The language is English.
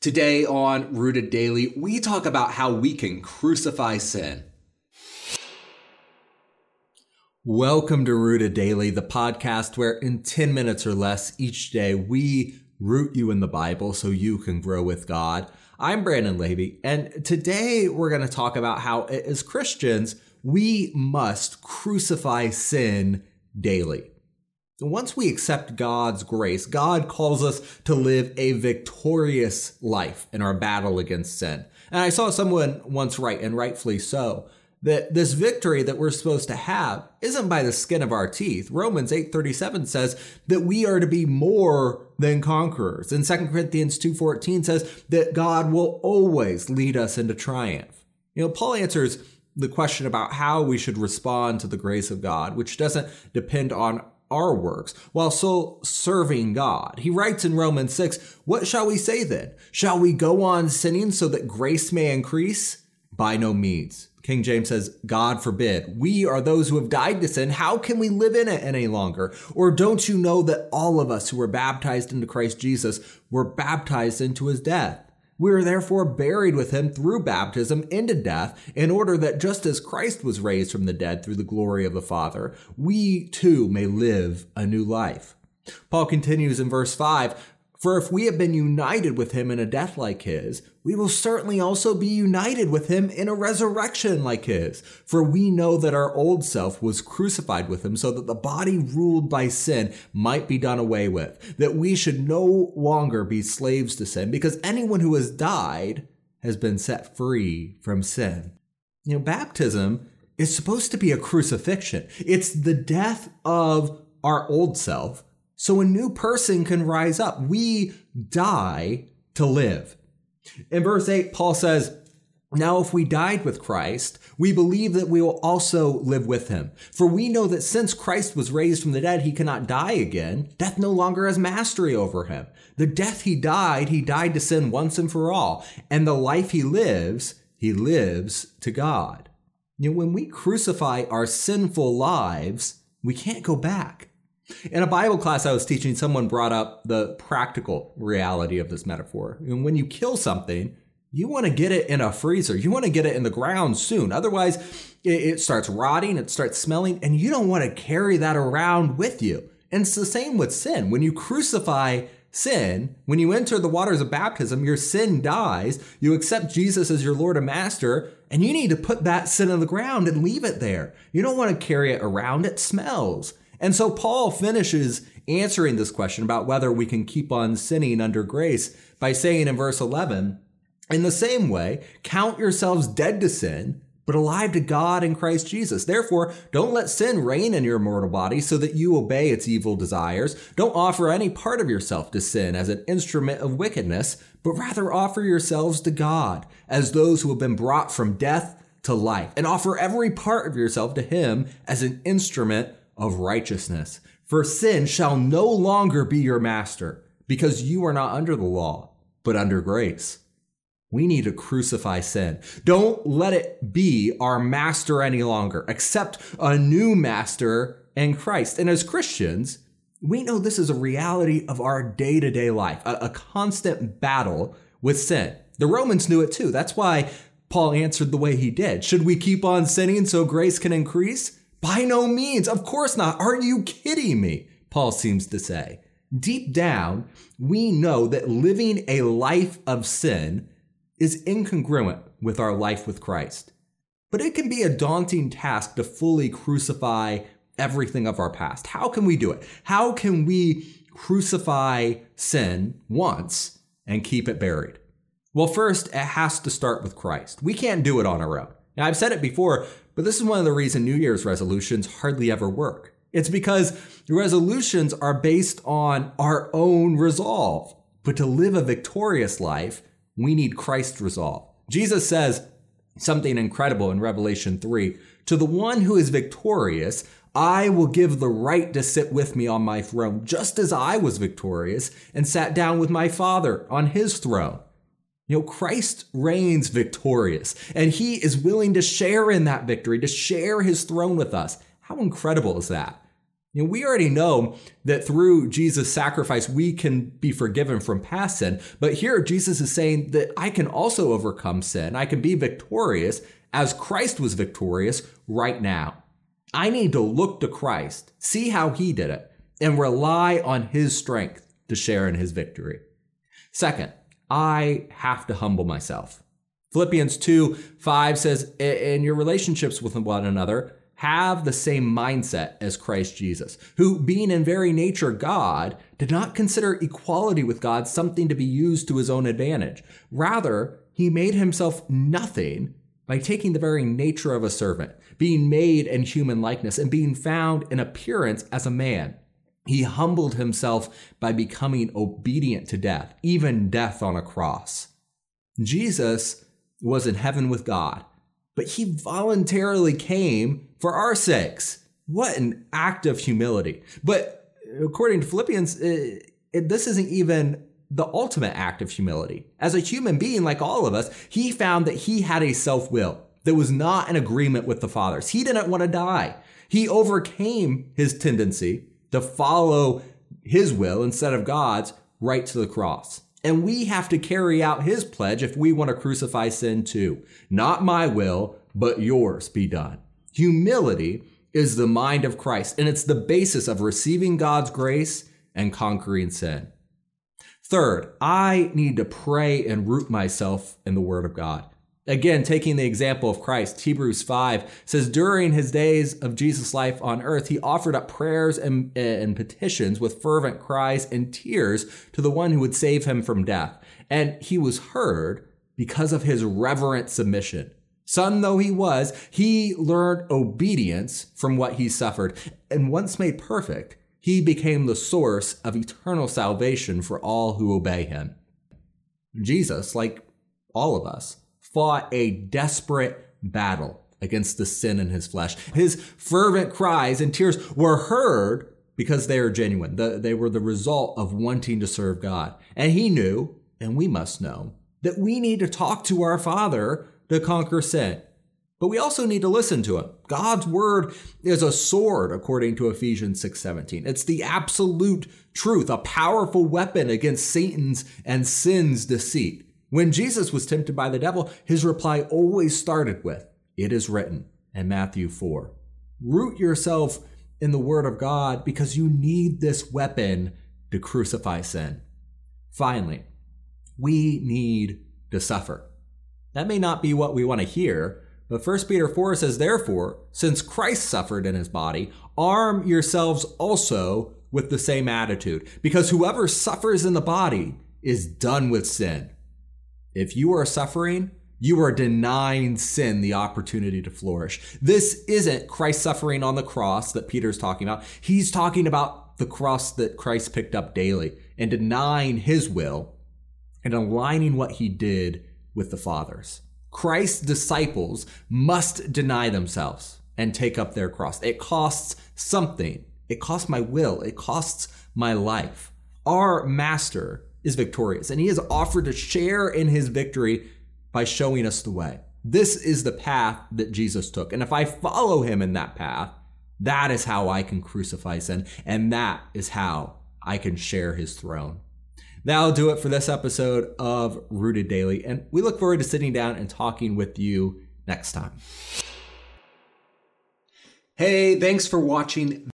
Today on Rooted Daily, we talk about how we can crucify sin. Welcome to Rooted Daily, the podcast where in 10 minutes or less each day we root you in the Bible so you can grow with God. I'm Brandon Levy, and today we're going to talk about how, as Christians, we must crucify sin daily. Once we accept God's grace, God calls us to live a victorious life in our battle against sin. And I saw someone once write, and rightfully so, that this victory that we're supposed to have isn't by the skin of our teeth. Romans 8:37 says that we are to be more than conquerors. And 2 Corinthians 2:14 says that God will always lead us into triumph. You know, Paul answers the question about how we should respond to the grace of God, which doesn't depend on our works while still serving God. He writes in Romans 6, What shall we say then? Shall we go on sinning so that grace may increase? By no means. King James says, God forbid. We are those who have died to sin. How can we live in it any longer? Or don't you know that all of us who were baptized into Christ Jesus were baptized into his death? We are therefore buried with him through baptism into death, in order that just as Christ was raised from the dead through the glory of the Father, we too may live a new life. Paul continues in verse 5 for if we have been united with him in a death like his, we will certainly also be united with him in a resurrection like his. For we know that our old self was crucified with him so that the body ruled by sin might be done away with, that we should no longer be slaves to sin, because anyone who has died has been set free from sin. You know, baptism is supposed to be a crucifixion. It's the death of our old self so a new person can rise up. We die to live. In verse 8, Paul says, now, if we died with Christ, we believe that we will also live with him. For we know that since Christ was raised from the dead, he cannot die again. Death no longer has mastery over him. The death he died, he died to sin once and for all. And the life he lives, he lives to God. You know, when we crucify our sinful lives, we can't go back. In a Bible class I was teaching, someone brought up the practical reality of this metaphor. And when you kill something, you want to get it in a freezer. You want to get it in the ground soon. Otherwise, it, starts rotting, it starts smelling, and you don't want to carry that around with you. And it's the same with sin. When you crucify sin, when you enter the waters of baptism, your sin dies. You accept Jesus as your Lord and Master, and you need to put that sin in the ground and leave it there. You don't want to carry it around. It smells. And so Paul finishes answering this question about whether we can keep on sinning under grace by saying in verse 11, in the same way, count yourselves dead to sin, but alive to God in Christ Jesus. Therefore, don't let sin reign in your mortal body so that you obey its evil desires. Don't offer any part of yourself to sin as an instrument of wickedness, but rather offer yourselves to God as those who have been brought from death to life, and offer every part of yourself to Him as an instrument of righteousness. For sin shall no longer be your master, because you are not under the law, but under grace. We need to crucify sin. Don't let it be our master any longer. Accept a new master in Christ. And as Christians, we know this is a reality of our day to day life, a, a, constant battle with sin. The Romans knew it too. That's why Paul answered the way he did. Should we keep on sinning so grace can increase? By no means. Of course not. Are you kidding me? Paul seems to say. Deep down, we know that living a life of sin is incongruent with our life with Christ. But it can be a daunting task to fully crucify everything of our past. How can we do it? How can we crucify sin once and keep it buried? Well, first, it has to start with Christ. We can't do it on our own. Now, I've said it before, but this is one of the reasons New Year's resolutions hardly ever work. It's because resolutions are based on our own resolve. But to live a victorious life, we need Christ's resolve. Jesus says something incredible in Revelation 3 To the one who is victorious, I will give the right to sit with me on my throne, just as I was victorious and sat down with my Father on his throne. You know, Christ reigns victorious and he is willing to share in that victory, to share his throne with us. How incredible is that? You know, we already know that through Jesus' sacrifice, we can be forgiven from past sin. But here, Jesus is saying that I can also overcome sin. I can be victorious as Christ was victorious right now. I need to look to Christ, see how he did it, and rely on his strength to share in his victory. Second, I have to humble myself. Philippians 2 5 says, In your relationships with one another, have the same mindset as Christ Jesus, who, being in very nature God, did not consider equality with God something to be used to his own advantage. Rather, he made himself nothing by taking the very nature of a servant, being made in human likeness, and being found in appearance as a man. He humbled himself by becoming obedient to death, even death on a cross. Jesus was in heaven with God, but he voluntarily came for our sakes. What an act of humility. But according to Philippians, it, uh, it, this isn't even the ultimate act of humility. As a human being like all of us, he found that he had a self will that was not in agreement with the Father's. He didn't want to die. He overcame his tendency to follow his will instead of God's right to the cross. And we have to carry out his pledge if we want to crucify sin too. Not my will, but yours be done. Humility is the mind of Christ, and it's the basis of receiving God's grace and conquering sin. Third, I need to pray and root myself in the Word of God. Again, taking the example of Christ, Hebrews 5 says, During his days of Jesus' life on earth, he offered up prayers and, and, petitions with fervent cries and tears to the one who would save him from death. And he was heard because of his reverent submission. Son though he was, he learned obedience from what he suffered. And once made perfect, he became the source of eternal salvation for all who obey him. Jesus, like all of us, fought a desperate battle against the sin in his flesh. His fervent cries and tears were heard because they are genuine. they were the result of wanting to serve God. And he knew, and we must know, that we need to talk to our Father to conquer sin. But we also need to listen to him. God's word is a sword, according to Ephesians 6:17. It's the absolute truth, a powerful weapon against Satan's and sin's deceit. When Jesus was tempted by the devil, his reply always started with, It is written, in Matthew 4. Root yourself in the word of God because you need this weapon to crucify sin. Finally, we need to suffer. That may not be what we want to hear, but 1 Peter 4 says, Therefore, since Christ suffered in his body, arm yourselves also with the same attitude, because whoever suffers in the body is done with sin. If you are suffering, you are denying sin the opportunity to flourish. This isn't Christ suffering on the cross that Peter's talking about. He's talking about the cross that Christ picked up daily and denying his will and aligning what he did with the Father's. Christ's disciples must deny themselves and take up their cross. It costs something. It costs my will. It costs my life. Our master is victorious and he has offered to share in his victory by showing us the way. This is the path that Jesus took. And if I follow him in that path, that is how I can crucify sin. And that is how I can share his throne. That'll do it for this episode of Rooted Daily, and we look forward to sitting down and talking with you next time. Hey, thanks for watching